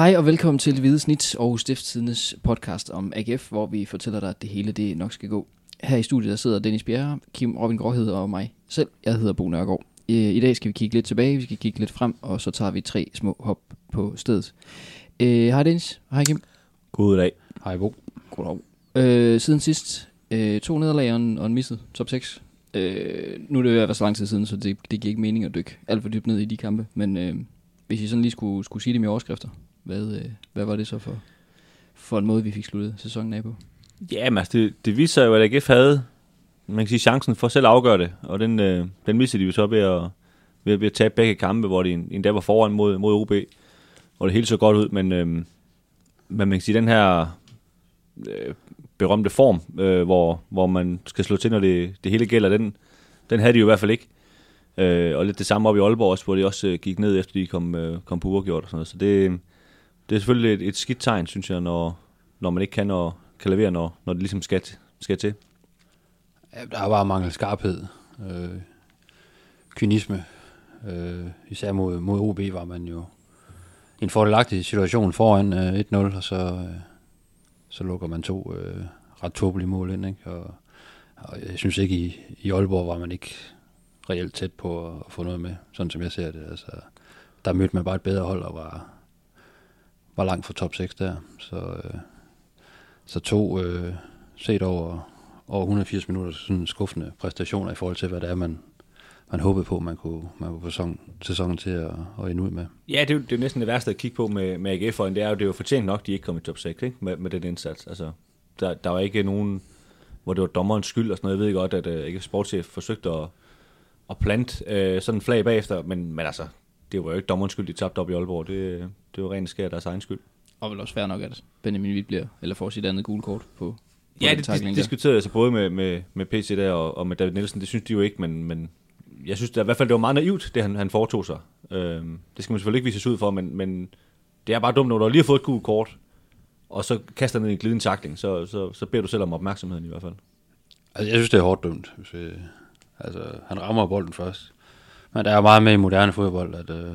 Hej og velkommen til Hvide Snit og Stiftstidendes podcast om AGF, hvor vi fortæller dig, at det hele det nok skal gå. Her i studiet der sidder Dennis Bjerre, Kim Robin Gråhed og mig selv. Jeg hedder Bo Nørgaard. I dag skal vi kigge lidt tilbage, vi skal kigge lidt frem, og så tager vi tre små hop på stedet. Øh, hej Dennis, hej Kim. God dag. Hej Bo. Goddag. Øh, siden sidst, øh, to nederlag og en, og en misset top 6. Øh, nu er det jo været så lang tid siden, så det, det giver ikke mening at dykke alt for dybt ned i de kampe. Men øh, hvis I sådan lige skulle, skulle sige det med overskrifter, hvad, øh, hvad var det så for, for en måde, vi fik sluttet sæsonen af på? Ja, men altså, det, det viser sig jo, at AGF havde man kan sige, chancen for selv at afgøre det, og den, øh, den mistede de jo så ved at, ved, ved at tabe begge kampe, hvor de endda var foran mod, mod OB, hvor det hele så godt ud, men, øh, men man kan sige, den her øh, berømte form, øh, hvor, hvor man skal slå til, når det, det hele gælder, den, den havde de jo i hvert fald ikke. Øh, og lidt det samme op i Aalborg også, hvor de også øh, gik ned, efter de kom, øh, kom på uafgjort og sådan noget. Så det, det er selvfølgelig et, et skidt tegn, synes jeg, når, når man ikke kan, og, kan levere, når, når det ligesom skal, skal til. Ja, der var mangel skarphed, øh, kynisme. Øh, især mod, mod OB var man jo i en fordelagtig situation foran øh, 1-0, og så, øh, så lukker man to øh, ret tåbelige mål ind. Ikke? Og, og jeg synes ikke, i, i Aalborg var man ikke reelt tæt på at, at få noget med, sådan som jeg ser det. Altså, der mødte man bare et bedre hold og var, var langt fra top 6 der. Så, øh, så to øh, set over, over 180 minutter sådan skuffende præstationer i forhold til, hvad det er, man, man håbede på, man kunne, man kunne få sæson, sæsonen til at, at ende ud med. Ja, det er, jo, det er næsten det værste at kigge på med, med AGF, og det er jo, det er jo fortjent nok, de ikke kom i top 6 ikke? Med, med den indsats. Altså, der, der var ikke nogen, hvor det var dommerens skyld og sådan noget. Jeg ved godt, at øh, uh, AGF Sportschef forsøgte at, at plante uh, sådan en flag bagefter, men, men altså, det var jo ikke dommerens skyld, de tabte op i Aalborg. Det, det var rent skær deres egen skyld. Og vel også fair nok, at Benjamin Witt bliver, eller får sit andet gule kort på, på Ja, det, det der. diskuterede jeg så både med, med, med PC der og, og med David Nielsen. Det synes de jo ikke, men, men jeg synes da, i hvert fald, det var meget naivt, det han, han foretog sig. Øhm, det skal man selvfølgelig ikke vise sig ud for, men, men det er bare dumt, når du har lige har fået et gult kort, og så kaster ned i en glidende tackling, så, så, så beder du selv om opmærksomheden i hvert fald. Altså, jeg synes, det er hårdt dømt. Hvis vi, altså, han rammer bolden først. Men der er meget med i moderne fodbold, at, øh,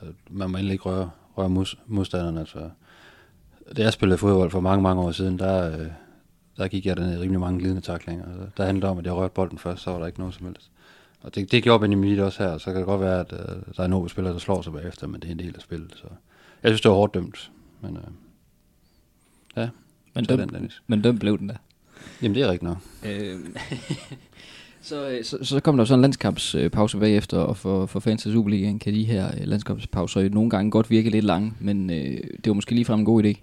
at man må endelig ikke røre, røre mus, modstanderen. Altså, da jeg spillede fodbold for mange, mange år siden, der, øh, der gik jeg den rimelig mange glidende taklinger. Altså, der handlede det om, at jeg rørte bolden først, så var der ikke noget som helst. Og det, det gjorde Benjamin også her, så kan det godt være, at øh, der er nogle spillere, der slår sig bagefter, men det er en del af spillet. Så jeg synes, det var hårdt dømt. Men øh, ja, Men dømt, Dennis. men dømt blev den da. Jamen, det er rigtigt nok. Øh, så, øh, så, så kom der så en landskampspause bagefter, og for, for fans af Superligaen kan de her øh, landskampspauser nogle gange godt virke lidt lange, men øh, det var måske ligefrem en god idé,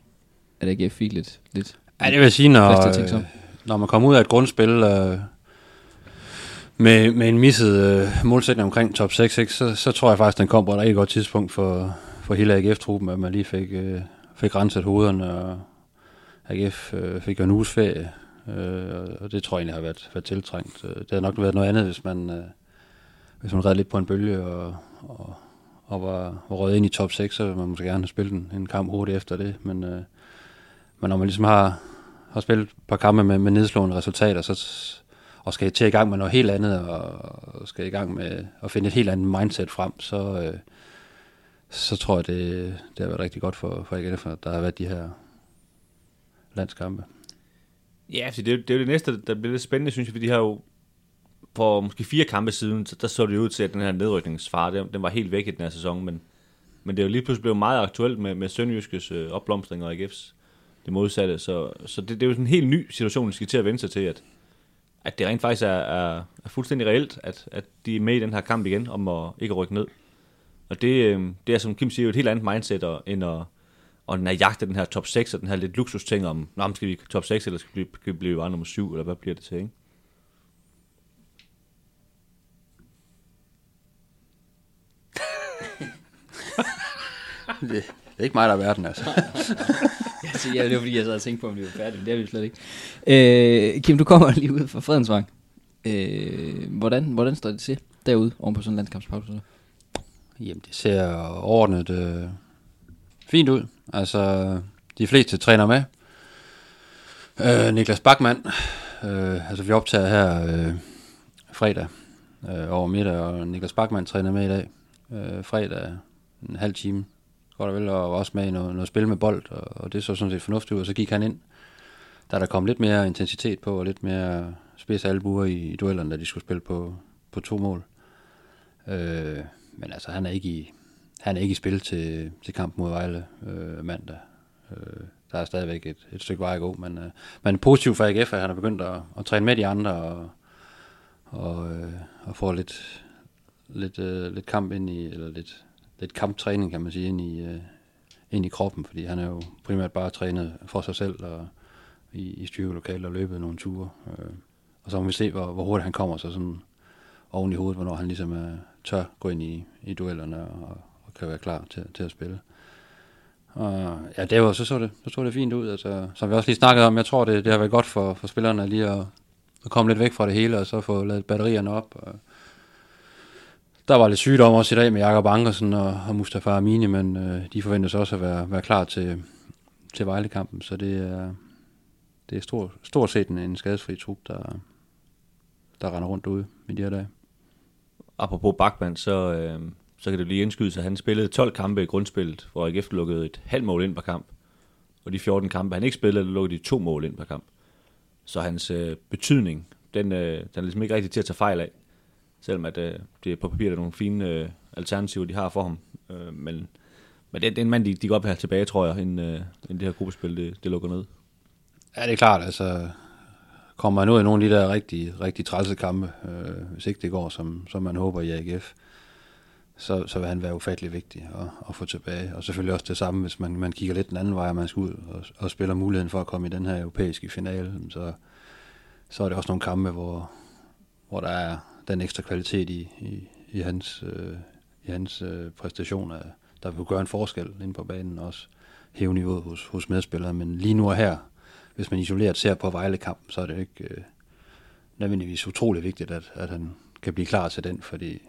at AGF fik lidt, lidt Ja, det vil sige, når, om. øh, når man kommer ud af et grundspil øh, med, med en misset øh, målsætning omkring top 6, ikke, så, så tror jeg faktisk, den kom på et rigtig godt tidspunkt for, for hele AGF-truppen, at man lige fik, øh, fik renset hovederne, og AGF øh, fik en uges ferie, øh, og det tror jeg egentlig har været, været tiltrængt. Øh, det havde nok været noget andet, hvis man, øh, hvis man redde lidt på en bølge og, og, og var, var røget ind i top 6, så ville man måske gerne have spillet en, en kamp hurtigt efter det, men... Øh, men når man ligesom har, har spillet et par kampe med, med nedslående resultater, så, og skal til i gang med noget helt andet, og, og skal i gang med at finde et helt andet mindset frem, så, øh, så tror jeg, det, det har været rigtig godt for, for AGF, at der har været de her landskampe. Ja, for det, det er jo det næste, der bliver lidt spændende, synes jeg, fordi de har jo for måske fire kampe siden, så der så det ud til, at den her nedrykningsfare, den, den var helt væk i den her sæson, men, men det er jo lige pludselig blevet meget aktuelt med, med Sønderjyskes øh, opblomstring og AGF's det modsatte, så, så det, det er jo sådan en helt ny situation, de skal til at vende sig til, at, at det rent faktisk er, er, er fuldstændig reelt, at, at de er med i den her kamp igen, om at ikke at rykke ned. Og det, øh, det er, som Kim siger, jo et helt andet mindset, og- end at, og den her jagt af den her top 6, og den her lidt luksus ting om, Nå, skal vi top 6, eller skal vi, skal vi blive bare nummer 7, eller hvad bliver det til, ikke? det, det er ikke mig, der er verden, altså. Altså, ja, det var fordi, jeg sad og tænkte på, om det var færdigt, men det er vi slet ikke. Øh, Kim, du kommer lige ud fra Fredensvang. Øh, hvordan, hvordan står det til derude, oven på sådan en landskampspause? så? Jamen, det ser overordnet øh, fint ud. Altså, de fleste træner med. Øh, Niklas Bachmann, øh, altså vi optager her øh, fredag øh, over middag, og Niklas Bachmann træner med i dag. Øh, fredag en halv time, godt og vel, og også med i noget, noget spil med bold, og, og det så sådan set fornuftigt ud, og så gik han ind. Der der kom lidt mere intensitet på, og lidt mere spids albuer i, i duellerne, da de skulle spille på, på to mål. Øh, men altså, han er ikke i, han er ikke i spil til, til kamp mod Vejle øh, mandag. Øh, der er stadigvæk et, et stykke vej at gå, men, øh, men positivt for AGF, at han har begyndt at, at træne med de andre, og, og, øh, og få lidt, lidt, øh, lidt kamp ind i, eller lidt, lidt kamptræning, kan man sige, ind i, øh, ind i kroppen, fordi han er jo primært bare trænet for sig selv, og i, i styrkelokalet og løbet nogle ture. Øh, og så må vi se, hvor, hvor hurtigt han kommer så sådan oven i hovedet, hvornår han ligesom er, tør gå ind i, i duellerne og kan være klar til, til at spille. Og ja, det var, så så det, så så det fint ud. Altså, som vi også lige snakkede om, jeg tror, det, det har været godt for, for spillerne lige at, at komme lidt væk fra det hele, og så få lavet batterierne op. Og der var lidt sygdom også i dag med Jakob Ankersen og, og Mustafa Amini, men øh, de forventes også at være, være klar til, til Vejle-kampen, så det er, det er stort, stort set en, en skadesfri trup, der, der render rundt ude i de her dage. Apropos Bachmann, så, øh, så kan det blive indskydes, at han spillede 12 kampe i grundspillet, hvor AGF lukkede et halvt mål ind per kamp. Og de 14 kampe, han ikke spillede, der lukkede de to mål ind per kamp. Så hans øh, betydning, den, øh, den er ligesom ikke rigtig til at tage fejl af. Selvom at, øh, det er på papir, der er nogle fine øh, alternativer, de har for ham. Øh, men men det, det er en mand, de, de godt vil have tilbage, tror jeg, inden, øh, inden det her gruppespil, det, det lukker ned. Ja, det er klart, altså kommer man ud i nogle af de der rigtig, rigtig trælse kampe, øh, hvis ikke det går, som, som man håber i AGF, så, så vil han være ufattelig vigtig at, at få tilbage. Og selvfølgelig også det samme, hvis man, man kigger lidt den anden vej, og man skal ud og, og spiller muligheden for at komme i den her europæiske finale, så, så er det også nogle kampe, hvor, hvor der er den ekstra kvalitet i, i, i hans, øh, i hans øh, præstationer, der vil gøre en forskel inde på banen, også hæve niveauet hos, hos medspillere. Men lige nu og her, hvis man isoleret ser på Vejle-kampen, så er det ikke øh, nødvendigvis utrolig vigtigt, at, at han kan blive klar til den, fordi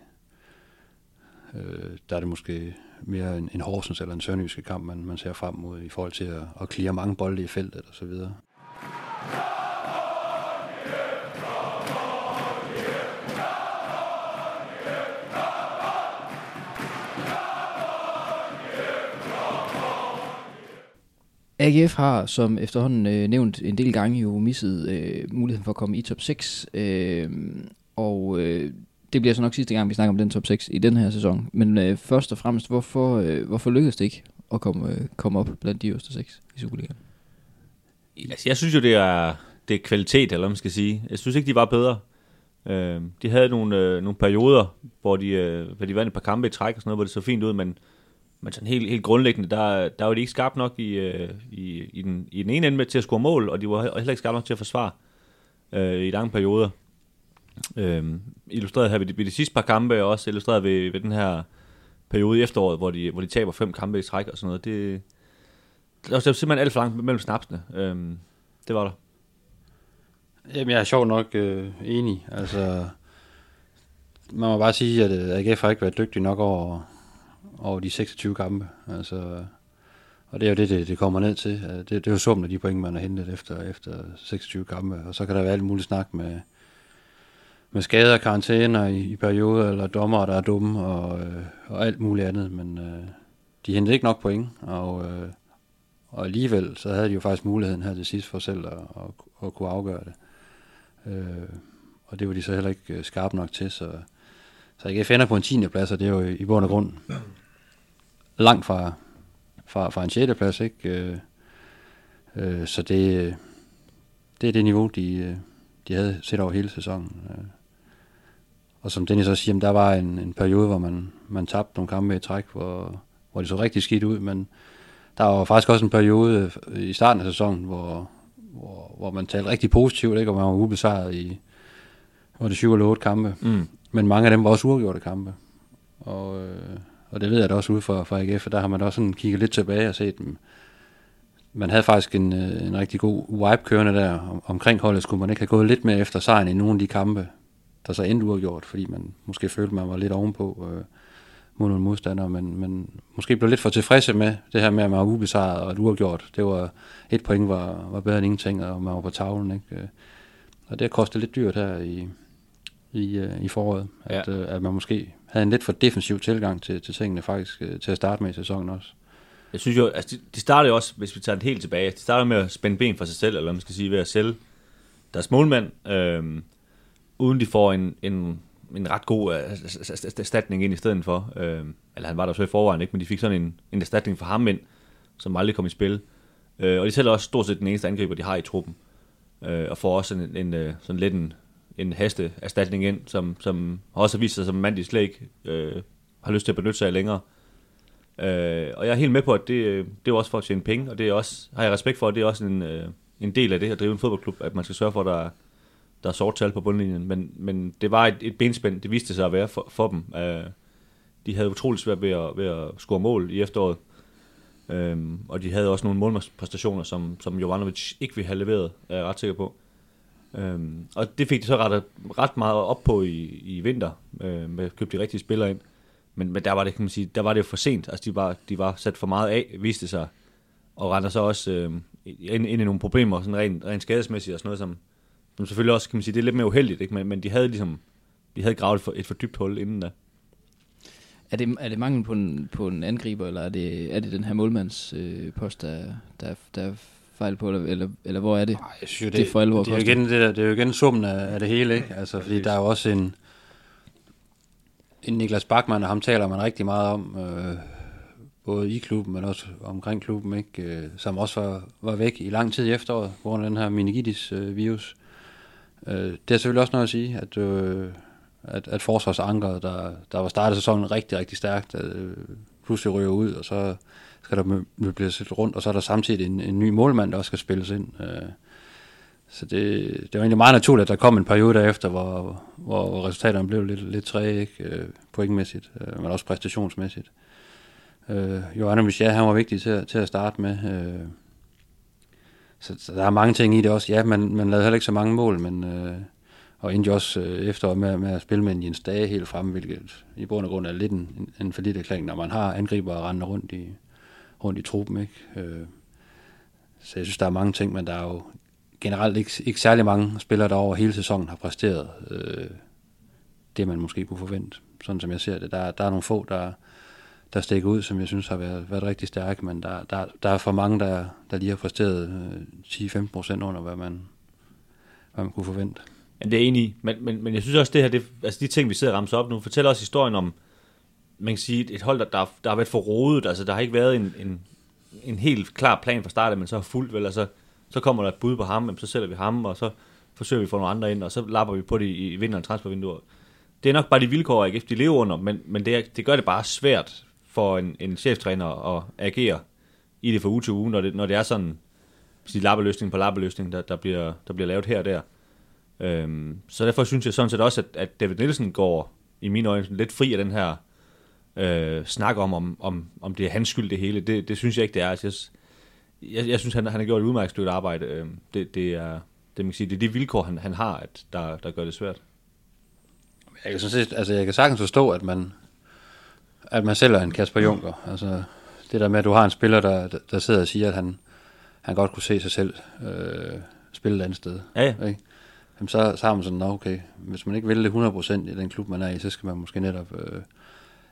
øh, der er det måske mere en, en Horsens eller en Sønderjyske kamp, man, man ser frem mod i forhold til at, at klire mange bolde i feltet og så videre. AGF har, som efterhånden øh, nævnt en del gange, jo misset øh, muligheden for at komme i top 6. Øh, og øh, det bliver så nok sidste gang, vi snakker om den top 6 i den her sæson. Men øh, først og fremmest, hvorfor, øh, hvorfor lykkedes det ikke at komme, øh, komme op blandt de øverste 6 i Superligaen? Altså, jeg synes jo, det er, det er kvalitet, eller hvad man skal sige. Jeg synes ikke, de var bedre. Øh, de havde nogle, øh, nogle perioder, hvor de, øh, hvor de vandt et par kampe i træk og sådan noget, hvor det så fint ud, men men sådan helt, helt grundlæggende, der, der var de ikke skarpe nok i, øh, i, i, den, i den ene ende med til at score mål, og de var heller ikke skarpe nok til at forsvare øh, i lange perioder. Øh, illustreret her ved de, ved de sidste par kampe, og også illustreret ved, ved den her periode i efteråret, hvor de, hvor de taber fem kampe i træk og sådan noget. Det, det var simpelthen alt for langt mellem snapsene. Øhm, det var der. Jamen, jeg er sjov nok øh, enig. Altså, man må bare sige, at øh, AGF har ikke været dygtig nok over over de 26 kampe. Altså, og det er jo det, det, det kommer ned til. Øh, det, det er jo summen af de point, man har hentet efter, efter 26 kampe. Og så kan der være alt muligt snak med, med skader og karantæner i, i perioder, eller dommer, der er dumme, og, øh, og alt muligt andet. Men øh, de hentede ikke nok point, og, øh, og alligevel så havde de jo faktisk muligheden her til sidst for selv at, at, at kunne afgøre det. Øh, og det var de så heller ikke øh, skarpe nok til, så, så jeg ender på en 10. plads, og det er jo i, i bund og grund langt fra, fra, fra en 6. plads, ikke? Øh, øh, så det, øh, det er det niveau, de, øh, de havde set over hele sæsonen. Øh. Og som Dennis også siger, der var en, en periode, hvor man, man tabte nogle kampe i træk, hvor, hvor det så rigtig skidt ud, men der var faktisk også en periode i starten af sæsonen, hvor, hvor, hvor man talte rigtig positivt, ikke? og man var ubesejret i hvor det 7 eller 8 kampe. Mm. Men mange af dem var også uafgjorte kampe. Og, øh, og det ved jeg da også ude for, for AGF, for der har man også sådan kigget lidt tilbage og set dem. Man havde faktisk en, øh, en rigtig god wipe kørende der om, omkring holdet. Skulle man ikke have gået lidt mere efter sejren i nogle af de kampe, der så endte uafgjort, fordi man måske følte, man var lidt ovenpå øh, mod nogle modstandere, men, men måske blev lidt for tilfredse med det her med, at man var ubesejret og et uafgjort. Det var et point var, var bedre end ingenting, og man var på tavlen. Ikke? Og det har kostet lidt dyrt her i, i, øh, i foråret, at, ja. øh, at man måske havde en lidt for defensiv tilgang til, til tingene faktisk øh, til at starte med i sæsonen også. Jeg synes jo, altså de, de starter jo også, hvis vi tager det helt tilbage, de starter med at spænde ben for sig selv, eller man skal sige ved at sælge deres målmand, øh, uden de får en, en, en ret god øh, erstatning ind i stedet for. Øh, eller han var der så i forvejen, ikke? men de fik sådan en, en erstatning for ham ind, som aldrig kom i spil. Øh, og de tæller også stort set den eneste angriber, de har i truppen. Øh, og får også en, en, øh, sådan lidt en, en haste erstatning ind, som, som også har vist sig som en mand, de slet ikke øh, har lyst til at benytte sig af længere. Øh, og jeg er helt med på, at det, øh, det er også for at tjene penge, og det er også, har jeg respekt for, at det er også en, øh, en del af det at drive en fodboldklub, at man skal sørge for, at der, der er sort tal på bundlinjen. Men, men det var et, et benspænd, det viste sig at være for, for dem. Øh, de havde utroligt svært ved at, ved at score mål i efteråret. Øhm, og de havde også nogle målmandspræstationer, som, som Jovanovic ikke ville have leveret, er jeg ret sikker på. Øhm, og det fik de så ret, ret meget op på i, i vinter, øh, med at købe de rigtige spillere ind. Men, men der var det, kan man sige, der var det jo for sent. Altså, de var, de var sat for meget af, viste sig. Og render så også øh, ind, ind, i nogle problemer, sådan rent, rent skadesmæssigt og sådan noget, som, som selvfølgelig også, kan man sige, det er lidt mere uheldigt, ikke? Men, men de havde ligesom, de havde gravet et for, et for dybt hul inden da. Er det, er det mangel på en, på en angriber, eller er det, er det den her målmands øh, post, der, der, der er fejl på, eller, eller, eller hvor er det? Jeg synes, det, det, er for alvor det, er igen, det, der, det er jo igen summen af, af det hele, ikke? Altså, fordi der er jo også en, en Niklas Bachmann, og ham taler man rigtig meget om, øh, både i klubben, men også omkring klubben, ikke? Øh, som også var, var væk i lang tid i efteråret, på grund af den her meningitis-virus. Øh, Øh, det er selvfølgelig også noget at sige, at, øh, at, at forsvarsankeret, der, der var startet sæsonen rigtig, rigtig stærkt, øh, pludselig ryger ud, og så skal der blive lidt rundt, og så er der samtidig en, en ny målmand, der også skal spilles ind. Øh, så det, det var egentlig meget naturligt, at der kom en periode derefter, hvor, hvor resultaterne blev lidt, lidt træge, ikke? Øh, pointmæssigt, øh, men også præstationsmæssigt. Øh, Johannes ja, han var vigtig til, til at starte med. Øh, så, så der er mange ting i det også. Ja, man, man lavede heller ikke så mange mål, men øh, og endte også øh, efter med, med at spille med en Jens Dage helt fremme, hvilket i bund og grund er lidt en, en for lidt erklæring, når man har angriber og rende rundt i, rundt i truppen. Ikke? Øh, så jeg synes, der er mange ting, men der er jo generelt ikke, ikke særlig mange spillere, der over hele sæsonen har præsteret øh, det, man måske kunne forvente. Sådan som jeg ser det. Der, der er nogle få, der, der stikker ud, som jeg synes har været, været rigtig stærke, men der, der, der er for mange, der, der lige har præsteret øh, 10-15 procent under, hvad man, hvad man kunne forvente. Ja, det er enig men, men, men jeg synes også, det her, det, altså de ting, vi sidder og ramser op nu, fortæller os historien om, man kan sige, et hold, der, der, der har været for rodet, altså der har ikke været en, en, en helt klar plan fra starten, men så har fuldt, vel, altså så kommer der et bud på ham, så sælger vi ham, og så forsøger vi at få nogle andre ind, og så lapper vi på det i, i vinteren transfervinduer. Det er nok bare de vilkår, ikke de lever under, men, men det, er, det gør det bare svært for en, en cheftræner at agere i det fra uge til uge, når det, når det er sådan sige, lappeløsning på lappeløsning, der, der, bliver, der bliver lavet her og der. Øhm, så derfor synes jeg sådan set også, at, at David Nielsen går i mine øjne lidt fri af den her øh, snak om, om, om, om det er hans skyld det hele. Det, det synes jeg ikke, det er. Altså, jeg, jeg, jeg synes, han, han har gjort et udmærket stykke arbejde. Øhm, det, det, er, det, man kan sige, det er de vilkår, han, han har, at der, der gør det svært. Jeg kan, synes, altså, jeg kan sagtens forstå, at man, at man sælger en Kasper Junker. Altså, det der med, at du har en spiller, der, der sidder og siger, at han, han godt kunne se sig selv øh, spille et andet sted. Ja, ja. Ikke? Jamen, så, så har man sådan, okay, hvis man ikke vil det 100% i den klub, man er i, så skal man måske netop øh,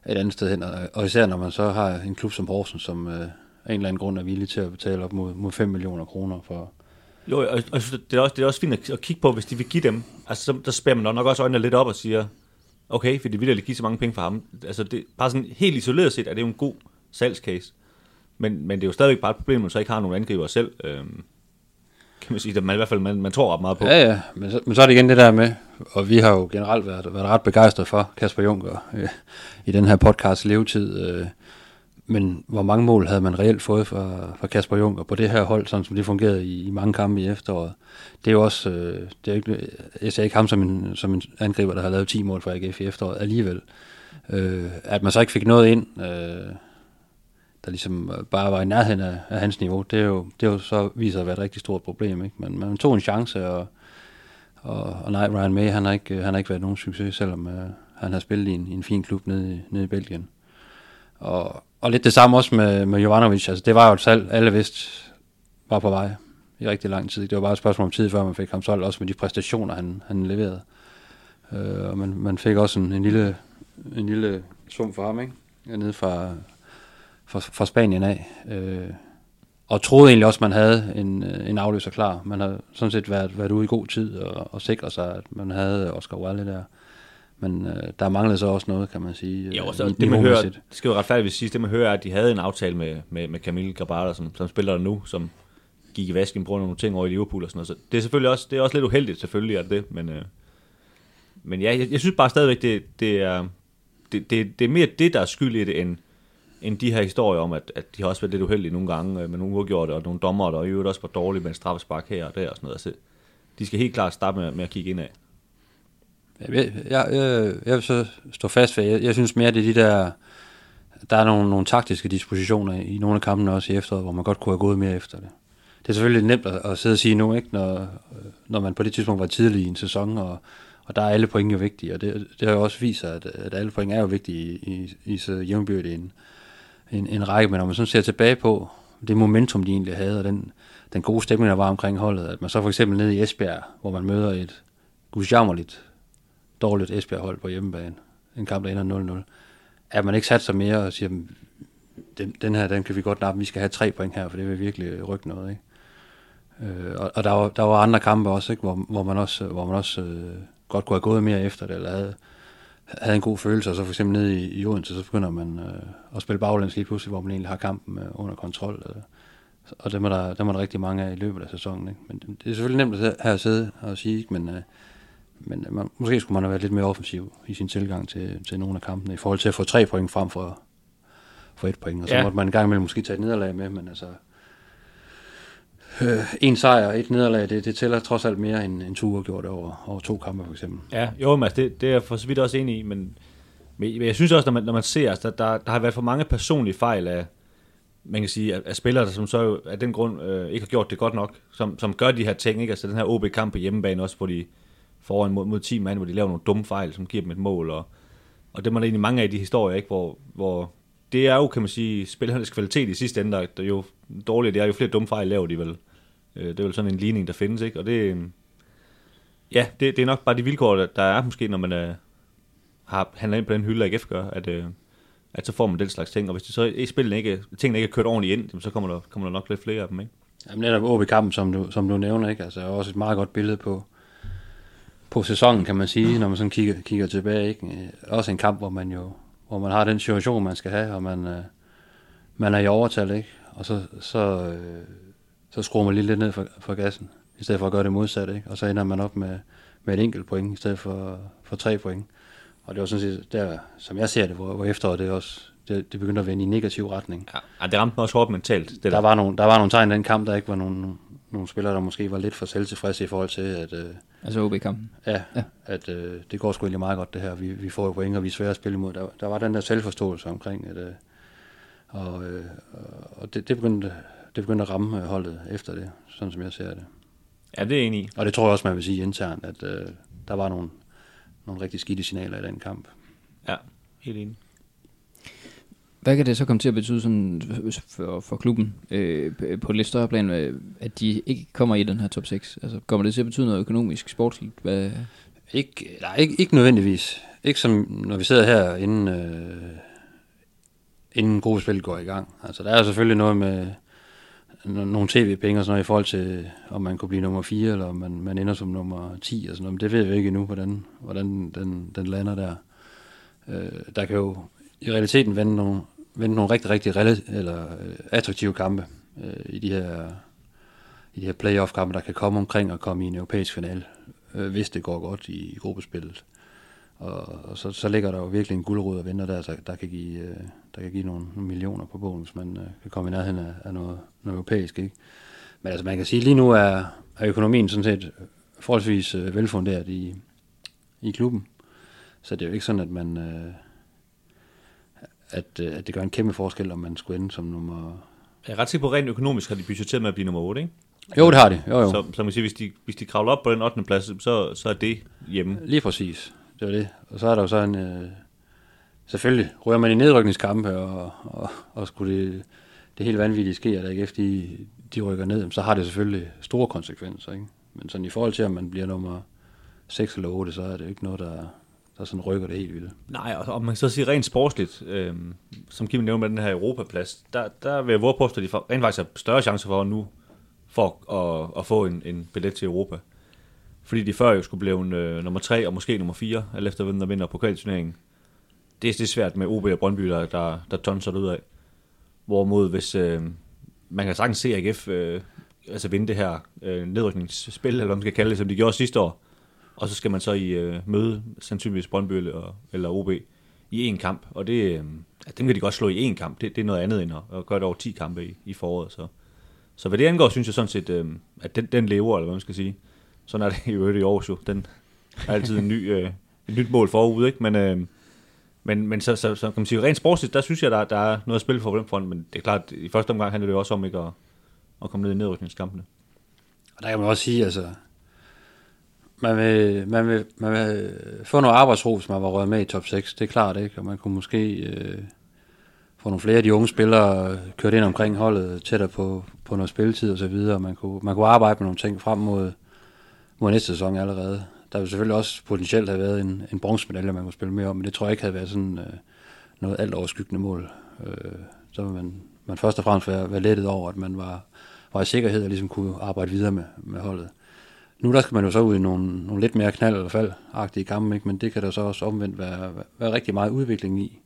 et andet sted hen. Og, og især når man så har en klub som Horsens, som, øh, af en eller anden grund er villig til at betale op mod, mod 5 millioner kroner for... Jo, og, og det, er også, det er også fint at, at kigge på, hvis de vil give dem. Altså, så, der spærer man nok også øjnene lidt op og siger, okay, fordi vi ville give så mange penge for ham. Altså, det, bare sådan helt isoleret set er det jo en god salgscase. Men, men det er jo stadigvæk bare et problem, at man så ikke har nogen angriber selv. Øhm, kan man sige, at man i hvert fald man, man tror ret meget på. Ja, ja, men så, men så er det igen det der med, og vi har jo generelt været, været ret begejstrede for Kasper Juncker øh, i den her podcast levetid. Øh, men hvor mange mål havde man reelt fået fra, fra Kasper Juncker på det her hold, sådan som det fungerede i, i mange kampe i efteråret? Det er jo også, øh, det er ikke, jeg ser ikke ham som en, som en angriber, der har lavet 10 mål for AGF i efteråret alligevel. Øh, at man så ikke fik noget ind, øh, der ligesom bare var i nærheden af, af hans niveau, det er jo, det er jo så viser at være et rigtig stort problem. Ikke? Men man tog en chance, og, og, og nej, Ryan May, han har ikke, han har ikke været nogen succes, selvom øh, han har spillet i en, i en fin klub nede, i, nede i Belgien. Og, og lidt det samme også med, med Jovanovic. Altså, det var jo et salg, alle vidste var på vej i rigtig lang tid. Det var bare et spørgsmål om tid, før man fik ham solgt, også med de præstationer, han, han leverede. Øh, og man, man fik også en, en lille, en lille sum for ham, ikke? Nede fra, fra, fra Spanien af. Øh, og troede egentlig også, at man havde en, en afløser klar. Man har sådan set været, været ude i god tid og, og sikret sig, at man havde Oscar Wally der. Men øh, der manglede så også noget, kan man sige. Jo, så det man hører, det skal jo retfærdigt sige, det man hører er, at de havde en aftale med, med, med Camille Grabada, som, som spiller der nu, som gik i vasken på nogle ting over i Liverpool og sådan noget. Så det er selvfølgelig også, det er også lidt uheldigt, selvfølgelig er det, men, øh, men ja, jeg, jeg, synes bare stadigvæk, det, det, er, det, det, det er mere det, der er skyld i det, end, end de her historier om, at, at de har også været lidt uheldige nogle gange øh, med nogle uafgjorte og nogle dommer, der og i øvrigt også var dårlige med en straffespark her og der og sådan noget. Altså, de skal helt klart starte med, med at kigge ind af. Jeg, jeg, jeg, jeg vil så stå fast ved, jeg, jeg synes mere, det er de der, der er nogle, nogle taktiske dispositioner i nogle af kampene også i efteråret, hvor man godt kunne have gået mere efter det. Det er selvfølgelig nemt at, at sidde og sige nu, ikke, når, når man på det tidspunkt var tidlig i en sæson, og, og der er alle point jo vigtige, og det, det har jo også vist sig, at, at alle point er jo vigtige i, i, i så jævnbyrdigt en, en, en række, men når man sådan ser tilbage på det momentum, de egentlig havde, og den, den gode stemning, der var omkring holdet, at man så for eksempel nede i Esbjerg, hvor man møder et gudsjammerligt dårligt Esbjerg-hold på hjemmebane, en kamp, der ender 0-0, at man ikke sat sig mere og siger, den, den her, den kan vi godt nappe, vi skal have tre point her, for det vil virkelig rykke noget, ikke? Øh, og, og der, var, der var andre kampe også, ikke? Hvor, hvor man også, hvor man også øh, godt kunne have gået mere efter det, eller havde, havde en god følelse, og så for eksempel nede i, i Odense, så begynder man øh, at spille baglæns lige pludselig, hvor man egentlig har kampen øh, under kontrol. Øh, og dem er, der, dem er der rigtig mange af i løbet af sæsonen. Ikke? Men det er selvfølgelig nemt at her at sidde og sige, ikke? men, øh, men man, måske skulle man have været lidt mere offensiv i sin tilgang til, til nogle af kampene, i forhold til at få tre point frem for, for et point. Og så ja. måtte man en gang imellem måske tage et nederlag med, men altså øh, en sejr og et nederlag, det, det tæller trods alt mere end en tur gjort over, over to kampe for eksempel. Ja, jo, altså, det, det er jeg for så vidt også enig i, men, men jeg synes også, når man, når man ser, altså, der, der har været for mange personlige fejl af, man kan sige, af, af spillere, der som så af den grund øh, ikke har gjort det godt nok, som, som gør de her ting, ikke? altså den her OB-kamp på hjemmebane også, hvor de foran mod, mod 10 mand, hvor de laver nogle dumme fejl, som giver dem et mål, og, og det er der egentlig mange af de historier, ikke? Hvor, hvor det er jo, kan man sige, spillernes kvalitet i sidste ende, der, jo dårligt, det er jo flere dumme fejl laver de vel. Øh, det er vel sådan en ligning, der findes, ikke? Og det, øh, ja, det, det er nok bare de vilkår, der er måske, når man er, har handlet ind på den hylde, AGF gør, at, at så får man den slags ting. Og hvis det så i spillet ikke, tingene ikke er kørt ordentligt ind, så kommer der, kommer der nok lidt flere af dem, ikke? Jamen netop OB-kampen, som du, som du nævner, ikke? Altså, er også et meget godt billede på, på sæsonen, kan man sige, når man sådan kigger, kigger tilbage. Ikke? Også en kamp, hvor man jo hvor man har den situation, man skal have, og man, øh, man er i overtal, ikke? Og så, så, øh, så skruer man lige lidt ned for, for gassen, i stedet for at gøre det modsatte, ikke? Og så ender man op med, med et enkelt point, i stedet for, for tre point. Og det var sådan set der, som jeg ser det, hvor, hvor efteråret det også, det, det begyndte at vende i negativ retning. Ja, det ramte mig også hårdt mentalt. Det der, der, var nogle, der var nogle tegn i den kamp, der ikke var nogle, nogle spillere, der måske var lidt for selvtilfredse i forhold til, at... Øh, altså OB-kampen? Ja, ja. at øh, det går sgu egentlig meget godt det her. Vi, vi får jo point, og vi er svære at spille imod. Der, der var den der selvforståelse omkring, at... Øh, og øh, og det, det, begyndte, det begyndte at ramme holdet efter det, sådan som jeg ser det. Ja, det er enig Og det tror jeg også, man vil sige internt, at øh, der var nogle, nogle rigtig skidte signaler i den kamp. Ja, helt enig. Hvad kan det så komme til at betyde sådan for, for klubben øh, på et lidt større plan, øh, at de ikke kommer i den her top 6? Altså, kommer det til at betyde noget økonomisk, sportsligt? Hvad? Ikke, nej, ikke, ikke nødvendigvis. Ikke som når vi sidder her, inden, øh, inden gruppespillet går i gang. Altså, der er selvfølgelig noget med nogle tv-penge og sådan noget i forhold til, om man kunne blive nummer 4, eller om man, man ender som nummer 10 og sådan noget. Men det ved vi ikke endnu, hvordan, hvordan den, den lander der. Øh, der kan jo i realiteten vende nogle, vende nogle rigtig, rigtig eller, øh, attraktive kampe øh, i de her i de her playoff-kampe, der kan komme omkring og komme i en europæisk finale, øh, hvis det går godt i, i gruppespillet. Og, og så, så ligger der jo virkelig en guldrød og venter der, der, der, kan give, øh, der kan give nogle, nogle millioner på bogen, hvis man øh, kan komme i nærheden af, af noget, noget europæisk. Ikke? Men altså man kan sige, lige nu er, er økonomien sådan set forholdsvis øh, velfunderet i, i klubben. Så det er jo ikke sådan, at man... Øh, at, øh, at det gør en kæmpe forskel, om man skulle ende som nummer... Jeg er ret sikker på, rent økonomisk har de budgetteret med at blive nummer 8, ikke? Jo, det har de. Jo, jo. Så, så man siger, hvis de, hvis de kravler op på den 8. plads, så, så er det hjemme. Lige præcis. Det var det. Og så er der jo så en... Øh, selvfølgelig rører man i nedrykningskampe, og, og, og skulle det, det helt vanvittige ske, at ikke efter de, de rykker ned, så har det selvfølgelig store konsekvenser. Ikke? Men sådan i forhold til, at man bliver nummer 6 eller 8, så er det ikke noget, der, der sådan rykker det helt vildt. Nej, og, og man kan så sige rent sportsligt, øh, som Kim nævnte med den her Europaplads, der, der vil jeg våge påstå, at de får, rent faktisk har større chancer for nu, for at, at få en, en billet til Europa. Fordi de før jo skulle blive en, øh, nummer 3 og måske nummer 4, alt efter hvem der vinder pokalturneringen. Det, er- det er svært med OB og Brøndby, der, der, der tonser det ud af. Hvorimod hvis øh, man kan sagtens se AGF øh, altså vinde det her øh, nedrykningsspil, eller hvad man skal kalde det, som de gjorde sidste år, og så skal man så i øh, møde sandsynligvis Brøndby eller, eller OB i en kamp, og det, øh, dem kan de godt slå i en kamp. Det, det er noget andet end at, at gøre det over 10 kampe i, i foråret. Så. så hvad det angår, synes jeg sådan set, øh, at den, den lever, eller hvad man skal sige. Sådan er det i øvrigt i Aarhus jo. Den er altid en ny, øh, et nyt mål forud, ikke? Men, øh, men, men så, så, så, kan man sige, rent sportsligt, der synes jeg, der, der er noget at spille for på den front, men det er klart, i første omgang handler det jo også om ikke at, at komme ned i nedrykningskampene. Og der kan man også sige, altså, man vil, man vil, man vil få noget arbejdsro, hvis man var røget med i top 6. Det er klart, ikke? Og man kunne måske øh, få nogle flere af de unge spillere kørt ind omkring holdet, tættere på, på noget spilletid og så videre. Man kunne, man kunne arbejde med nogle ting frem mod, mod næste sæson allerede. Der ville selvfølgelig også potentielt have været en, en bronzemedalje, man kunne spille mere om, men det tror jeg ikke havde været sådan øh, noget alt overskyggende mål. Øh, så vil man, man først og fremmest være, være lettet over, at man var, var i sikkerhed og ligesom kunne arbejde videre med, med holdet. Nu der skal man jo så ud i nogle, nogle lidt mere knald- eller fald-agtige kampe, ikke? men det kan der så også omvendt være, være rigtig meget udvikling i,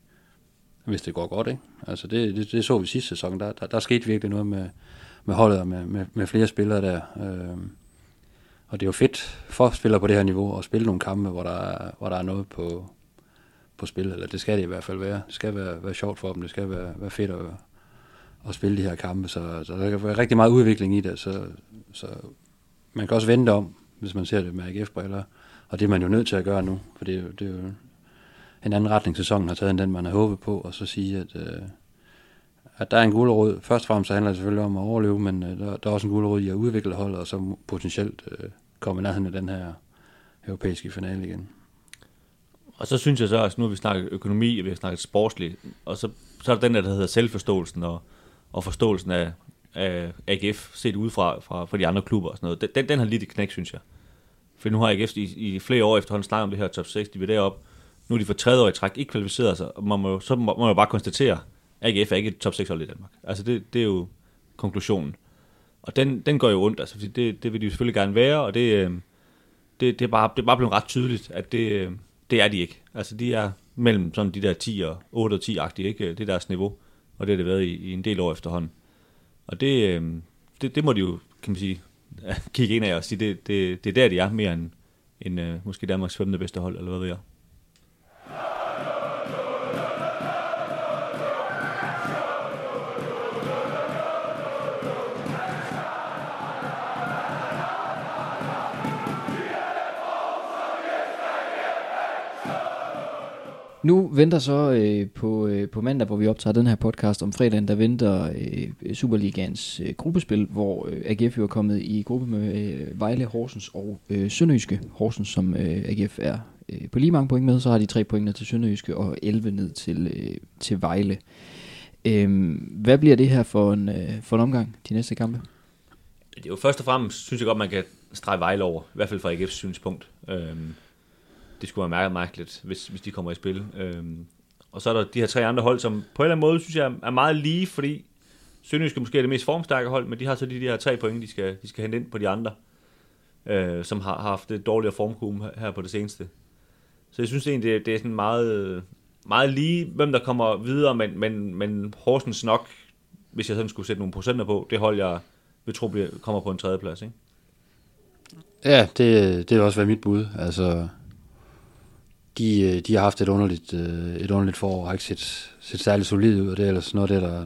hvis det går godt. Ikke? Altså det, det, det så vi sidste sæson, der, der, der skete virkelig noget med, med holdet og med, med, med flere spillere der. Øh, og det er jo fedt for spillere på det her niveau at spille nogle kampe, hvor der, er- hvor der er noget på, på spil, eller det skal det i hvert fald være. Det skal være, være sjovt for dem, det skal være, være fedt at, at spille de her kampe, så, så der kan være rigtig meget udvikling i det, så, så man kan også vente om, hvis man ser det med AGF-briller, og det er man jo nødt til at gøre nu, for det er jo, det er jo en anden retning sæsonen har taget, end den man har håbet på, og så sige, at, øh, at der er en gulerod. Først og fremmest så handler det selvfølgelig om at overleve, men øh, der, der er også en gulerod i at udvikle holdet, og så potentielt øh, komme i nærheden af den her europæiske finale igen. Og så synes jeg så, at nu har vi snakket økonomi, og vi har snakket sportsligt, og så, så er der den der, der hedder selvforståelsen og, og forståelsen af, af AGF set udefra fra, fra de andre klubber og sådan noget. Den, den har lidt et knæk, synes jeg. For nu har AGF i, i flere år efterhånden snakket om det her top 6, de vil derop. Nu er de for tredje år i træk ikke kvalificeret sig, og man må, så må, må man jo bare konstatere, at AGF er ikke et top 6 hold i Danmark. Altså det, det er jo konklusionen. Og den, den går jo ondt, altså, fordi det, det vil de jo selvfølgelig gerne være, og det, øh, det, det, er bare, det er bare blevet ret tydeligt, at det, øh, det er de ikke. Altså de er mellem sådan de der 10 og 8 og 10-agtige, ikke? Det er deres niveau, og det har det været i, i en del år efterhånden. Og det, øh, det, det må de jo, kan man sige, kigge ind af og sige, det, det, det er der, de er mere end, end øh, måske Danmarks femte bedste hold, eller hvad ved jeg. Nu venter så øh, på, øh, på mandag, hvor vi optager den her podcast om fredagen, der venter øh, Superligans øh, gruppespil, hvor øh, AGF jo er kommet i gruppe med øh, Vejle, Horsens og øh, Sønderjyske. Horsens, som øh, AGF er øh, på lige mange point med, så har de tre point ned til Sønderjyske og 11 ned til, øh, til Vejle. Øh, hvad bliver det her for en, øh, for en omgang, de næste kampe? Det er jo først og fremmest, synes jeg godt, man kan strege Vejle over, i hvert fald fra AGF's synspunkt. Øh, det skulle være mærket mærkeligt, hvis, hvis de kommer i spil. Øhm, og så er der de her tre andre hold, som på en eller anden måde, synes jeg, er meget lige, fordi Sønderjyske måske er det mest formstærke hold, men de har så de, de her tre point, de skal, de skal hente ind på de andre, øh, som har, har haft et dårligere formkume her- på det seneste. Så jeg synes egentlig, det, er- det er sådan meget, meget lige, hvem der kommer videre, men, men, men Horsens nok, hvis jeg sådan skulle sætte nogle procenter på, det hold, jeg vil tro bliver, kommer på en tredje plads, ikke? Ja, det, det vil også være mit bud. Altså, de, øh, de har haft et underligt, øh, et underligt forår, har ikke set, set særligt solidt ud, og det er ellers noget af det, der,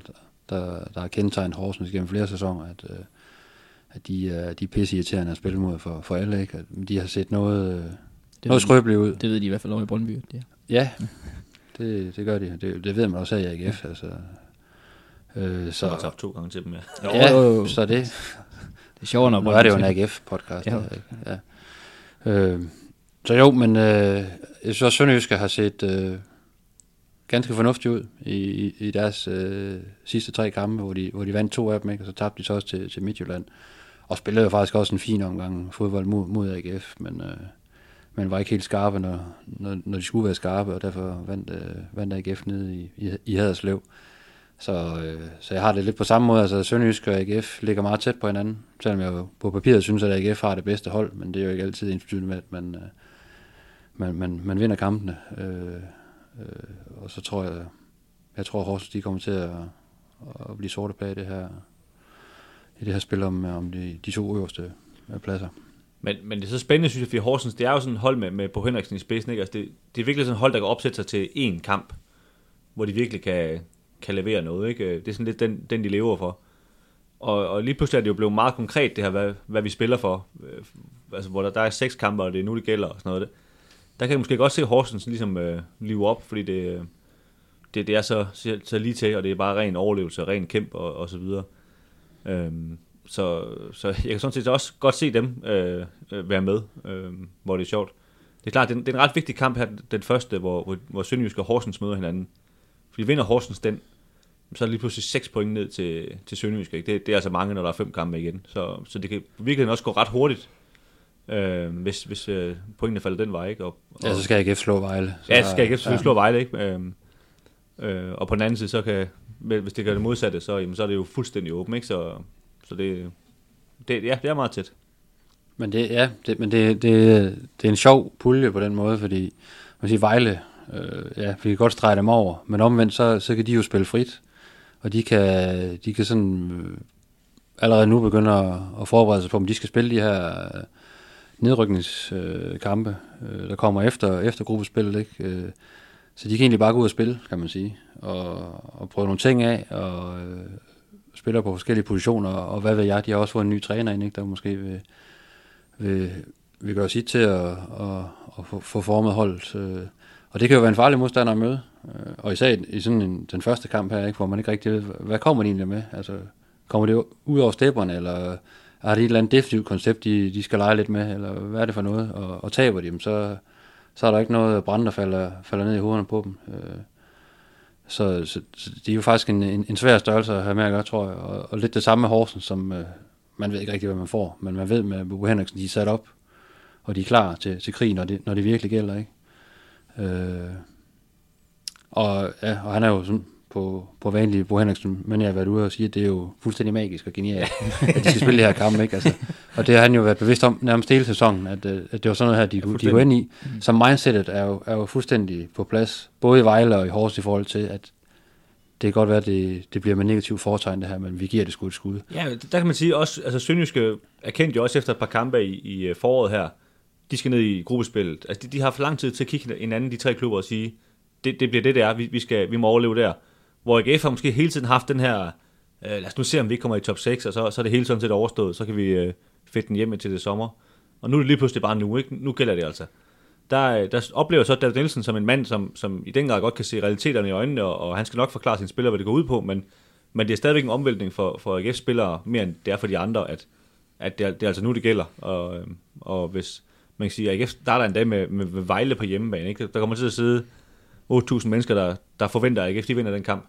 der, der har kendetegnet Horsens gennem flere sæsoner, at, øh, at de, er- de er pisse irriterende at spille mod for, for alle, ikke? At de har set noget, øh, noget skrøbeligt ud. Det ved de i hvert fald over i Brøndby. Det er. Ja, det, det gør de. Det, det ved man også her i AGF. Altså. Øh, Så så, har tabt to gange til dem, ja. ja, Jo, jo, så det, Det er sjovere, når nu er det jo en AGF-podcast. Ja. Ja. Ja. Øh, så jo, men øh, jeg synes også, Sønderjyske har set øh, ganske fornuftigt ud i, i, i deres øh, sidste tre kampe, hvor de, hvor de vandt to af dem, ikke? og så tabte de så også til, til Midtjylland. Og spillede jo faktisk også en fin omgang fodbold mod, mod AGF, men, øh, men var ikke helt skarpe, når, når, når de skulle være skarpe, og derfor vandt, øh, vandt AGF nede i, i, i Haderslev. Så, øh, så jeg har det lidt på samme måde. Altså Sønderjysk og AGF ligger meget tæt på hinanden, selvom jeg jo på papiret synes, at AGF har det bedste hold, men det er jo ikke altid ens med, at man, øh, man, man, man vinder kampene. Øh, øh, og så tror jeg, jeg tror Horsens, de kommer til at, at blive sorte på i det her, i det her spil om, om de, de to øverste øh, pladser. Men, men det er så spændende, synes jeg, fordi Horsens, det er jo sådan et hold med, med Bo Henriksen i spidsen, ikke? Altså det, det er virkelig sådan et hold, der kan opsætte sig til én kamp, hvor de virkelig kan, kan levere noget, ikke? Det er sådan lidt den, den de lever for. Og, og lige pludselig er det jo blevet meget konkret, det her, hvad, hvad vi spiller for. Øh, altså, hvor der, der er seks kampe, og det er nu, det gælder, og sådan noget. Der kan jeg måske godt se Horsens ligesom øh, live op, fordi det, øh, det, det er så, så, lige til, og det er bare ren overlevelse, ren kæmp og, og så videre. Øhm, så, så jeg kan sådan set også godt se dem øh, øh være med, øh, hvor det er sjovt. Det er klart, det er, det er en ret vigtig kamp her, den første, hvor, hvor, hvor Sønderjysk og Horsens møder hinanden. Fordi vinder Horsens den, så er det lige pludselig 6 point ned til, til Sønderjysk. Ikke? Det, det er altså mange, når der er fem kampe igen. Så, så det kan virkelig også gå ret hurtigt, øh, hvis, hvis øh, pointene falder den vej. Ikke? Og, og, ja, så skal AGF slå Vejle. Så ja, så skal AGF selvfølgelig ja. slå Vejle. Ikke? Øh, øh, og på den anden side, så kan, hvis det gør det modsatte, så, jamen, så er det jo fuldstændig åbent. Ikke? Så, så det, det, ja, det er meget tæt. Men det, ja, det, men det, det, det er en sjov pulje på den måde, fordi man siger Vejle, øh, ja, vi kan godt strege dem over, men omvendt, så, så kan de jo spille frit, og de kan, de kan sådan øh, allerede nu begynde at, at forberede sig på, om de skal spille de her øh, nedrykningskampe, øh, øh, der kommer efter, efter gruppespillet, ikke? Øh, så de kan egentlig bare gå ud og spille, kan man sige, og, og prøve nogle ting af, og øh, spiller på forskellige positioner, og hvad ved jeg, de har også fået en ny træner ind, ikke, der måske vil, vil, vil gøre sit til at, at, at få, formet holdet. Øh, og det kan jo være en farlig modstander at møde. Øh, og især i sådan en, den første kamp her, ikke, hvor man ikke rigtig ved, hvad kommer de egentlig med? Altså, kommer det ud over stepperne, eller har de et eller andet defensivt koncept, de, de skal lege lidt med, eller hvad er det for noget? Og, og taber de dem, så, så er der ikke noget brand, der falder, falder ned i hovederne på dem. Øh, så, så, så det er jo faktisk en, en, en svær størrelse at have med at gøre, tror jeg. Og, og lidt det samme med Horsens, som øh, man ved ikke rigtig, hvad man får, men man ved med Bo Henriksen, de er sat op, og de er klar til, til krig, når det, når det virkelig gælder, ikke? Øh, og, ja, og han er jo sådan på, på vanlig Bo Henriksen, men jeg har været ude og sige, at det er jo fuldstændig magisk og genialt, at de skal spille det her kamp, ikke? Altså, og det har han jo været bevidst om nærmest hele sæsonen, at, øh, at det var sådan noget her, de, ja, de går ind i. Mm. Så mindsetet er jo, er jo fuldstændig på plads, både i Vejle og i Horsens i forhold til, at det kan godt være, at det, det bliver med negativ foretegn det her, men vi giver det sgu et skud. Ja, der kan man sige også, altså Sønderjyske erkendte jo også efter et par kampe i, i øh, foråret her, de skal ned i gruppespillet. Altså de, de har for lang tid til at kigge hinanden, de tre klubber, og sige, det, det bliver det, der, vi, vi, skal, vi må overleve der. Hvor AGF har måske hele tiden haft den her, øh, lad os nu se, om vi ikke kommer i top 6, og så, så er det hele sådan set overstået, så kan vi øh, fedte den hjemme til det sommer. Og nu er det lige pludselig bare nu, ikke? Nu gælder det altså der, øh, der oplever så David Nielsen som en mand, som, som i den grad godt kan se realiteterne i øjnene, og, og han skal nok forklare sine spillere, hvad det går ud på, men, men det er stadigvæk en omvæltning for, for AGF-spillere, mere end det er for de andre, at, at det, er, det er altså nu, det gælder. Og, øhm, og hvis man kan sige, at AGF starter en dag med, med, med Vejle på hjemmebane, ikke? der kommer til at sidde 8.000 mennesker, der, der forventer, at AGF de vinder den kamp.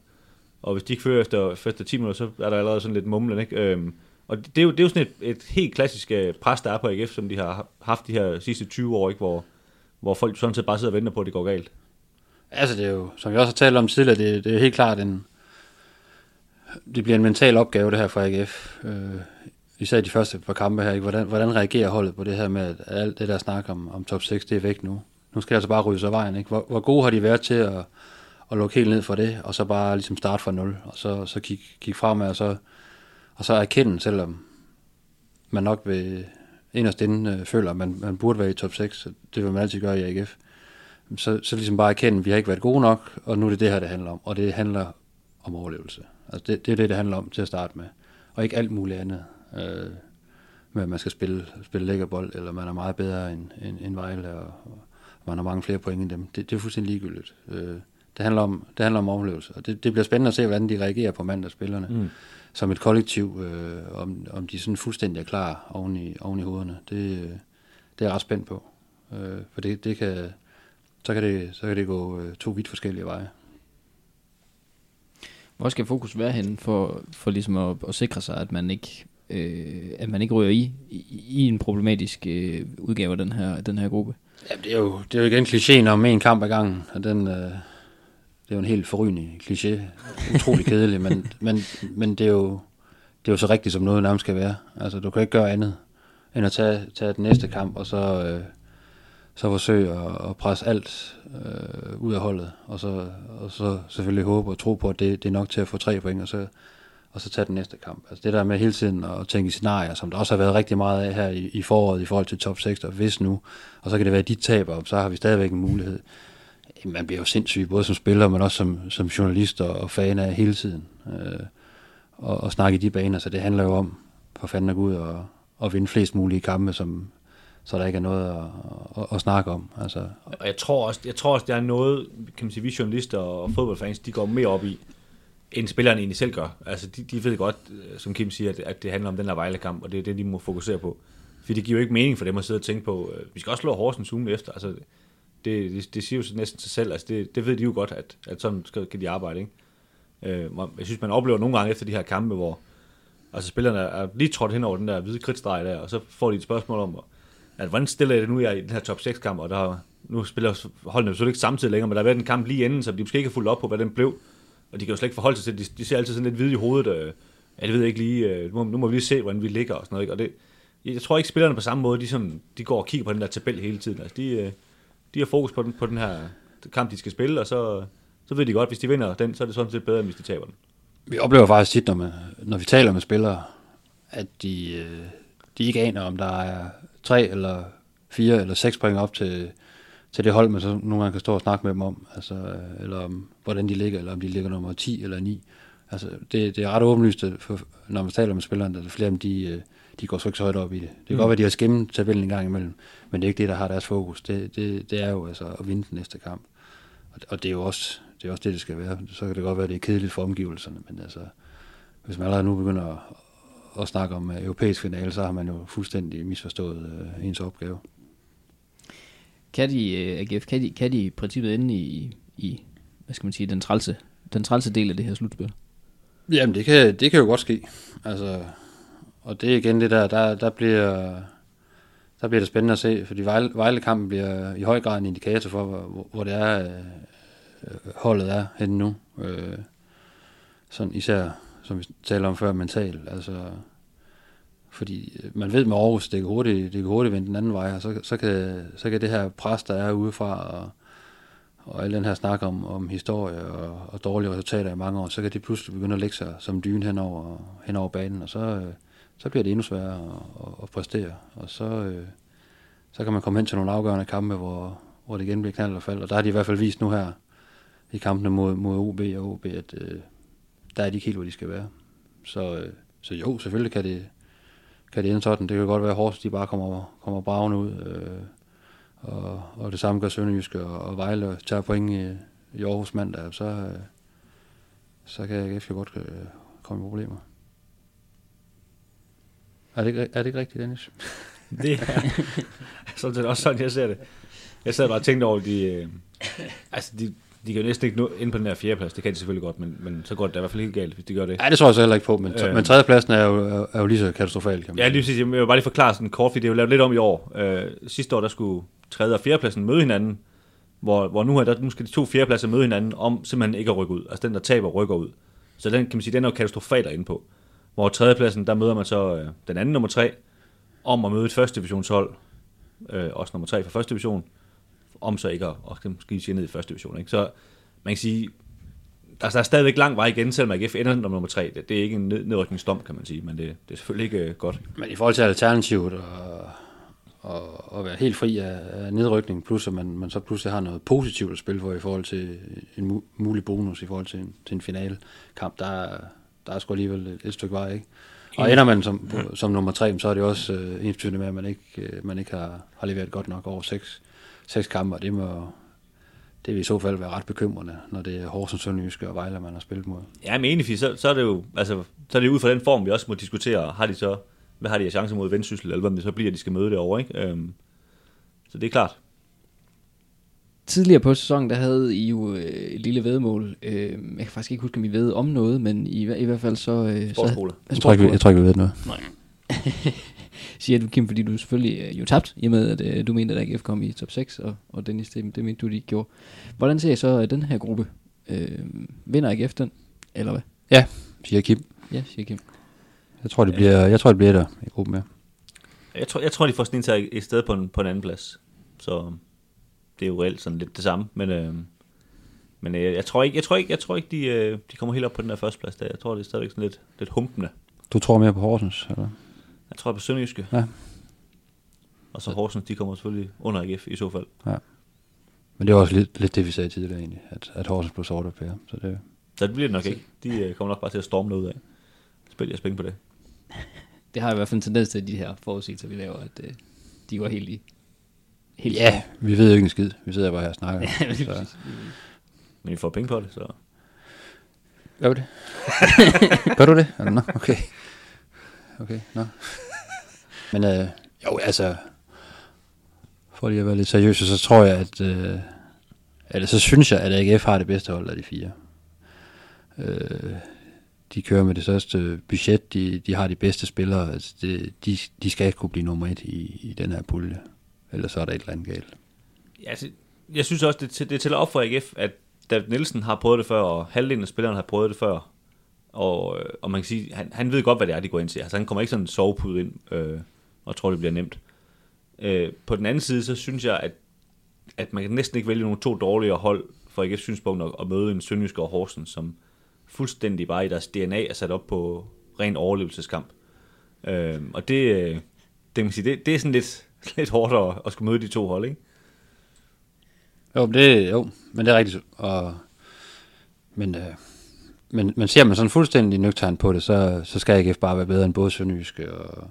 Og hvis de ikke fører efter, efter 10 minutter, så er der allerede sådan lidt mumlen. Ikke? Øhm, og det er, jo, det er jo sådan et, et helt klassisk øh, pres, der er på AGF, som de har haft de her sidste 20 år, ikke? hvor hvor folk sådan set bare sidder og venter på, at det går galt. Altså det er jo, som vi også har talt om tidligere, det, det er helt klart en, det bliver en mental opgave det her for AGF. Øh, især de første par kampe her. Ikke? Hvordan, hvordan reagerer holdet på det her med, at alt det der snak om, om top 6, det er væk nu? Nu skal det altså bare rydde sig vejen. Ikke? Hvor, hvor gode har de været til at, at lukke helt ned for det, og så bare ligesom starte fra nul, og så, så kigge kig fremad, og så, og så erkende, selvom man nok vil, inderst inde øh, føler, at man, man burde være i top 6, det vil man altid gøre i AGF, så, så ligesom bare erkende, at vi har ikke været gode nok, og nu er det det her, det handler om. Og det handler om overlevelse. Altså det, det er det, det handler om til at starte med. Og ikke alt muligt andet. Øh, med at man skal spille, spille lækker bold, eller man er meget bedre end, end, end Vejle, og, og man har mange flere point end dem. Det, det er fuldstændig ligegyldigt. Øh, det, handler om, det handler om overlevelse. Og det, det bliver spændende at se, hvordan de reagerer på mandagsspillerne. Mm som et kollektiv, øh, om, om de sådan fuldstændig er klar oven i, oven i hovederne. Det, det er jeg ret spændt på. Øh, for det, det kan, så, kan det, så kan det gå øh, to vidt forskellige veje. Hvor skal fokus være hen for, for ligesom at, at sikre sig, at man ikke øh, at man ikke rører i, i, i en problematisk øh, udgave af den her, den her gruppe? Ja, det er jo, det er jo igen klichéen om en kamp ad gangen, og den, øh, det er jo en helt forrygende kliché. Utrolig kedelig, men, men, men det, er jo, det er jo så rigtigt, som noget nærmest skal være. Altså, du kan ikke gøre andet, end at tage, tage den næste kamp, og så, øh, så forsøge at, at presse alt øh, ud af holdet, og så, og så selvfølgelig håbe og tro på, at det, det er nok til at få tre point, og så, og så tage den næste kamp. Altså det der med hele tiden at tænke i scenarier, som der også har været rigtig meget af her i, i foråret i forhold til top 6, og hvis nu, og så kan det være, at de taber, så har vi stadigvæk en mulighed. Man bliver jo sindssyg, både som spiller, men også som, som journalist og, og fan af hele tiden. Øh, og, og snakke i de baner, så det handler jo om, for fanden at gå ud og, og vinde flest mulige kampe, som, så der ikke er noget at, at, at snakke om. Altså. Og jeg tror, også, jeg tror også, der er noget, kan man sige, vi journalister og fodboldfans, de går mere op i, end spillerne egentlig selv gør. Altså, de, de ved godt, øh, som Kim siger, at, at det handler om den der Vejle-kamp, og det er det, de må fokusere på. For det giver jo ikke mening for dem at sidde og tænke på, øh, vi skal også slå Horsens ugen efter. Altså, det, det, det siger jo næsten sig selv. Altså, det, det ved de jo godt, at, at sådan skal, kan de arbejde. Ikke? Øh, jeg synes, man oplever nogle gange efter de her kampe, hvor altså, spillerne er lige trådt hen over den der hvide kridtstreg der, og så får de et spørgsmål om, at hvordan stiller jeg det nu jeg i den her top 6-kamp, og der, nu spiller holdene jo ikke samtidig længere, men der har været en kamp lige inden, så de måske ikke har fulgt op på, hvad den blev. Og de kan jo slet ikke forholde sig til det. De, de ser altid sådan lidt hvide i hovedet. Øh, ja, det ved jeg ikke lige. Øh, nu, må, nu må vi lige se, hvordan vi ligger og sådan noget. Ikke? Og det, jeg tror ikke, spillerne på samme måde, de, sådan, de går og kigger på den der tabel hele tiden. Altså, de, øh, de har fokus på den, på den her kamp, de skal spille, og så, så ved de godt, hvis de vinder den, så er det sådan set bedre, end hvis de taber den. Vi oplever faktisk tit, når, man, når vi taler med spillere, at de, øh, de ikke aner, om der er tre eller fire eller seks point op til, til det hold, man så nogle gange kan stå og snakke med dem om, altså, øh, eller om, hvordan de ligger, eller om de ligger nummer 10 eller 9. Altså, det, det er ret åbenlyst, for, når man taler med spillerne, at flere af dem, de, øh, de går så ikke så højt op i det. Det kan mm. godt være, at de har skimmet tabellen en gang imellem, men det er ikke det, der har deres fokus. Det, det, det er jo altså at vinde den næste kamp. Og, og det er jo også det, er også det, det skal være. Så kan det godt være, at det er kedeligt for omgivelserne, men altså, hvis man allerede nu begynder at, at snakke om uh, europæisk finale, så har man jo fuldstændig misforstået uh, ens opgave. Kan de, uh, AGF, kan de, kan de i princippet ende i, i hvad skal man sige, den trælse, den trælse del af det her slutspil? Jamen, det kan, det kan jo godt ske. Altså, og det er igen det der, der, der bliver, der bliver det spændende at se, fordi Vejle, Vejle-kampen bliver i høj grad en indikator for, hvor, hvor det er, øh, holdet er henne nu. Øh, sådan især, som vi taler om før, mentalt. Altså, fordi man ved med Aarhus, det kan hurtigt, det kan hurtigt vende den anden vej, og så, så, kan, så kan det her pres, der er udefra, og, og al den her snak om, om historie og, og dårlige resultater i mange år, så kan det pludselig begynde at lægge sig som dyne hen over, hen over banen, og så, øh, så bliver det endnu sværere at, at, at præstere. Og så, øh, så kan man komme hen til nogle afgørende kampe, hvor, hvor det igen bliver knald og fald. Og der har de i hvert fald vist nu her i kampene mod, mod OB og OB, at øh, der er de ikke helt, hvor de skal være. Så, øh, så jo, selvfølgelig kan det, kan det ende sådan. Det kan godt være, at Horsens de bare kommer, kommer bravende ud. Øh, og, og det samme gør Sønderjyske og, og Vejle tager point i, i Aarhus mandag, så, øh, så kan AGF jo godt øh, komme i problemer. Er det, ikke, er det ikke rigtigt, Dennis? det er sådan set også sådan, jeg ser det. Jeg sad bare og tænkte over, de, øh, altså de, de kan jo næsten ikke nå ind på den her fjerdeplads. Det kan de selvfølgelig godt, men, men så går det da i hvert fald helt galt, hvis de gør det. Nej, det tror jeg så heller ikke på, men, øh, men tredjepladsen er jo, er, er jo lige så katastrofalt. Kan man ja, lige sige. Jeg vil bare lige forklare sådan kort, fordi det er jo lavet lidt om i år. Øh, sidste år, der skulle tredje og fjerdepladsen møde hinanden, hvor, hvor nu, er der, nu skal de to fjerdepladser møde hinanden om simpelthen ikke at rykke ud. Altså den, der taber, rykker ud. Så den kan man sige, den er jo katastrofalt derinde på. Hvor tredjepladsen, der møder man så øh, den anden nummer tre, om at møde et første divisionshold, øh, også nummer tre fra første division, om så ikke at, at skide sig ned i første division. Ikke? Så man kan sige, der, der er stadigvæk lang vej igen, selvom AGF ender som nummer tre. Det, det er ikke en nedrykningsdom, kan man sige, men det, det er selvfølgelig ikke øh, godt. Men i forhold til alternativet og, og, og være helt fri af, af nedrykning, plus at man, man så pludselig har noget positivt at spille for i forhold til en mu- mulig bonus i forhold til en, til en finalkamp, der, der er sgu alligevel et, et stykke vej, ikke? Og ender man som, som nummer tre, så er det også øh, ensbetydende med, at man ikke, øh, man ikke har, har leveret godt nok over seks, seks kampe, og det må, det vil i så fald være ret bekymrende, når det er Horsens, Sønderjyske og Vejle, man har spillet mod. Ja, men enig, så, så er det jo altså, så er det ud fra den form, vi også må diskutere, har de så, hvad har de af chancer mod Vendsyssel, eller hvad det så bliver, de skal møde det over, ikke? Øhm, så det er klart tidligere på sæsonen, der havde I jo øh, et lille vedmål. Øh, jeg kan faktisk ikke huske, om I ved om noget, men i, i hvert fald så... Øh, Sportsskole. Så, jeg, tror ikke, jeg tror ikke, vi ved noget. Nej. siger du, Kim, fordi du selvfølgelig øh, jo tabt, i og med at øh, du mente, at AGF kom i top 6, og, og Dennis, det, det mente du, de ikke gjorde. Hvordan ser I så øh, den her gruppe? Øh, vinder AGF den, eller hvad? Ja, siger Kim. Ja, siger Kim. Jeg tror, det bliver, jeg tror, det bliver der i gruppen med. Jeg tror, jeg tror de får sådan en til et sted på en, på en anden plads. Så det er jo reelt sådan lidt det samme. Men, øh, men øh, jeg tror ikke, jeg tror ikke, jeg tror ikke de, øh, de kommer helt op på den der første plads der. Jeg tror, det er stadigvæk sådan lidt, lidt humpende. Du tror mere på Horsens, eller? Jeg tror på Sønderjyske. Ja. Og så Horsens, de kommer selvfølgelig under AGF i så fald. Men det er også lidt, lidt det, vi sagde tidligere egentlig, at, at Horsens blev sort her. Så det, Så det bliver det nok ikke. De øh, kommer nok bare til at storme noget af. Spil jeg spænge på det. Det har i hvert fald en tendens til, at de her forudsigelser, vi laver, at øh, de går helt i... Helt ja, vi ved jo ikke en skid. Vi sidder bare her og snakker. Ja, så. Men vi får penge på det, så... Gør vi det? Gør du det? Eller, Nå, okay. Okay, nå. Men øh, jo, altså, for lige at være lidt seriøs, så tror jeg, at, øh, eller så synes jeg, at AGF har det bedste hold af de fire. Øh, de kører med det største budget, de, de har de bedste spillere, altså det, de, de skal ikke kunne blive nummer et i, i den her pulje, eller så er der et eller andet galt. Ja, altså, jeg synes også, det, det tæller op for AGF, at David Nielsen har prøvet det før, og halvdelen af spillerne har prøvet det før. Og, øh, og man kan sige, han, han ved godt, hvad det er, de går ind til. Altså, han kommer ikke sådan en sovepude ind, øh, og tror, det bliver nemt. Øh, på den anden side, så synes jeg, at, at man kan næsten ikke vælge nogle to dårligere hold for AGF's synspunkt at, at møde en Sønderjysk og Horsens, som fuldstændig bare i deres DNA er sat op på ren overlevelseskamp. Øh, og det, øh, det, kan man sige, det, det er sådan lidt, lidt hårdt at, at skulle møde de to hold, ikke? Jo, det, jo, men det er rigtigt. Og, men, øh, men, men ser man sådan fuldstændig nøgtern på det, så, så skal AGF bare være bedre end både Sønderjyske og,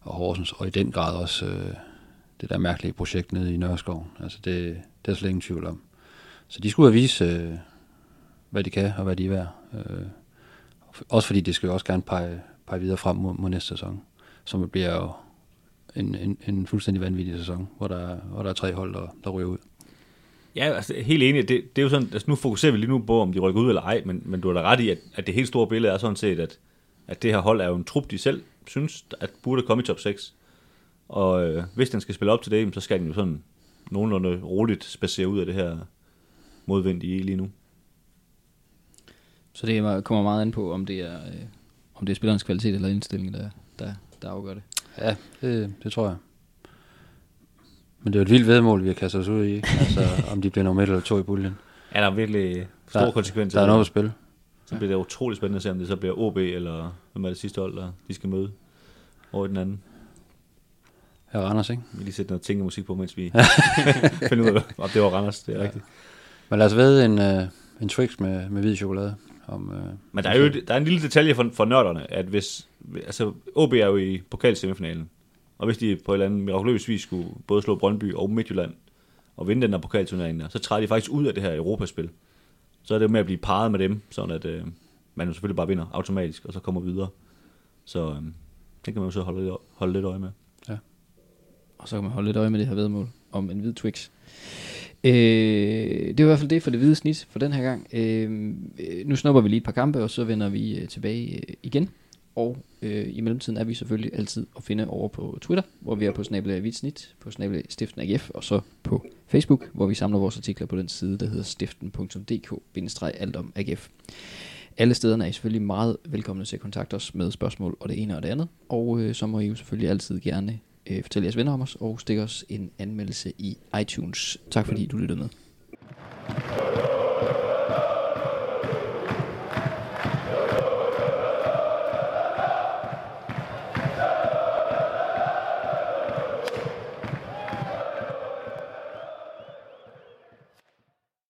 og Horsens, og i den grad også øh, det der mærkelige projekt nede i Nørreskov. Altså det, det er slet ingen tvivl om. Så de skulle have vise, øh, hvad de kan og hvad de er værd. Øh, også fordi det skal jo også gerne pege, pege videre frem mod, mod næste sæson, som bliver jo en, en, en fuldstændig vanvittig sæson, hvor der, hvor der er tre hold, der, der ryger ud. Ja, altså helt enig. Det, det er jo sådan, altså nu fokuserer vi lige nu på, om de rykker ud eller ej, men, men du har da ret i, at, at det helt store billede er sådan set, at, at det her hold er jo en trup, de selv synes, at burde komme i top 6. Og øh, hvis den skal spille op til det, så skal den jo sådan nogenlunde roligt spacere ud af det her modvind, de lige nu. Så det er- kommer meget an på, om det er, øh, om det er spillerens kvalitet eller indstilling, der, der, der afgør det. Ja, det, det tror jeg. Men det er jo et vildt vedmål, vi har kastet os ud i. Altså, om de bliver nummer et eller to i puljen. Er der virkelig store Der- konsekvenser? Der er noget på spil. Så bliver det utrolig spændende at se, om det så bliver OB, eller hvem er det sidste hold, der de skal møde over den anden. Her er Randers, ikke? Vi lige sætte noget tænkemusik på, mens vi finder ud af, om det var Randers. Det er ja. rigtigt. Men lad os ved en, uh, en Twix med, med hvid chokolade. Om, uh, Men der er jo der er en lille detalje for, for nørderne, at hvis, altså OB er jo i pokalsemifinalen, og hvis de på et eller andet mirakuløs vis skulle både slå Brøndby og Midtjylland, og vinde den der pokalturnering der, så træder de faktisk ud af det her Europaspil. Så er det jo med at blive parret med dem, sådan at øh, man jo selvfølgelig bare vinder automatisk, og så kommer videre. Så øh, det kan man jo så holde lidt, holde lidt øje med. Og så kan man holde lidt øje med det her vedmål om en hvid Twix. Øh, det var i hvert fald det for det hvide snit for den her gang. Øh, øh, nu snupper vi lige et par kampe, og så vender vi øh, tilbage øh, igen. Og øh, i mellemtiden er vi selvfølgelig altid at finde over på Twitter, hvor vi er på snabelag hvidt snit, på snabelag stiften AGF, og så på Facebook, hvor vi samler vores artikler på den side, der hedder stiften.dk-alt om AGF. Alle stederne er I selvfølgelig meget velkomne til at kontakte os med spørgsmål og det ene og det andet. Og øh, så må I jo selvfølgelig altid gerne øh, fortæl jeres venner om os, og stik os en anmeldelse i iTunes. Tak fordi du lyttede med.